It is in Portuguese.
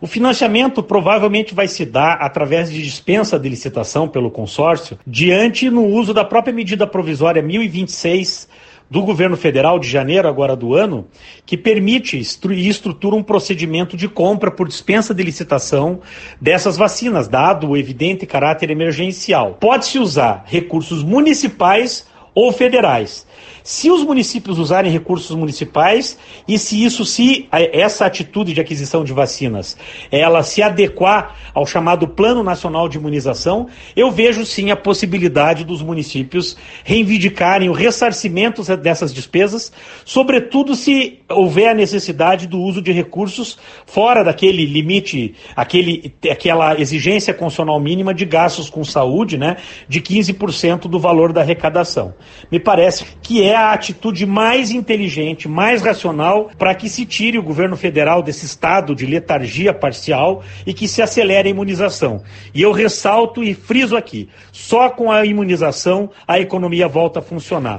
O financiamento provavelmente vai se dar através de dispensa de licitação pelo consórcio, diante no uso da própria medida provisória 1026 do governo federal de janeiro agora do ano, que permite e estrutura um procedimento de compra por dispensa de licitação dessas vacinas, dado o evidente caráter emergencial. Pode-se usar recursos municipais ou federais. Se os municípios usarem recursos municipais e se isso se essa atitude de aquisição de vacinas, ela se adequar ao chamado Plano Nacional de Imunização, eu vejo sim a possibilidade dos municípios reivindicarem o ressarcimento dessas despesas, sobretudo se houver a necessidade do uso de recursos fora daquele limite, aquele, aquela exigência constitucional mínima de gastos com saúde, né, de 15% do valor da arrecadação. Me parece que é a atitude mais inteligente, mais racional para que se tire o governo federal desse estado de letargia parcial e que se acelere a imunização. E eu ressalto e friso aqui: só com a imunização a economia volta a funcionar.